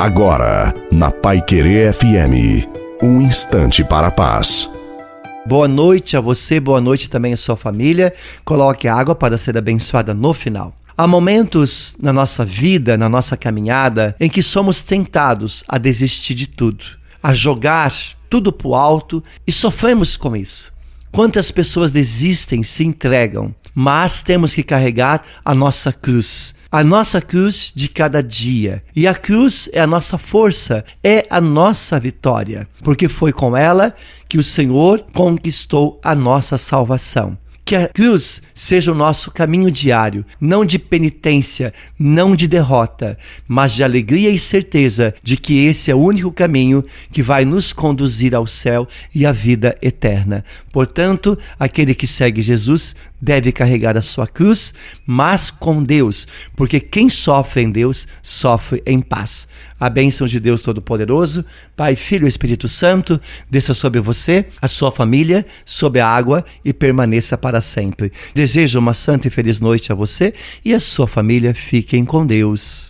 Agora, na Pai Querer FM, um instante para a paz. Boa noite a você, boa noite também à sua família. Coloque a água para ser abençoada no final. Há momentos na nossa vida, na nossa caminhada, em que somos tentados a desistir de tudo, a jogar tudo para o alto e sofremos com isso. Quantas pessoas desistem, se entregam, mas temos que carregar a nossa cruz, a nossa cruz de cada dia. E a cruz é a nossa força, é a nossa vitória, porque foi com ela que o Senhor conquistou a nossa salvação. Que a cruz seja o nosso caminho diário, não de penitência, não de derrota, mas de alegria e certeza de que esse é o único caminho que vai nos conduzir ao céu e à vida eterna. Portanto, aquele que segue Jesus deve carregar a sua cruz, mas com Deus, porque quem sofre em Deus sofre em paz. A bênção de Deus Todo-Poderoso, Pai, Filho e Espírito Santo, desça sobre você, a sua família, sobre a água e permaneça para sempre. Desejo uma santa e feliz noite a você e a sua família. Fiquem com Deus.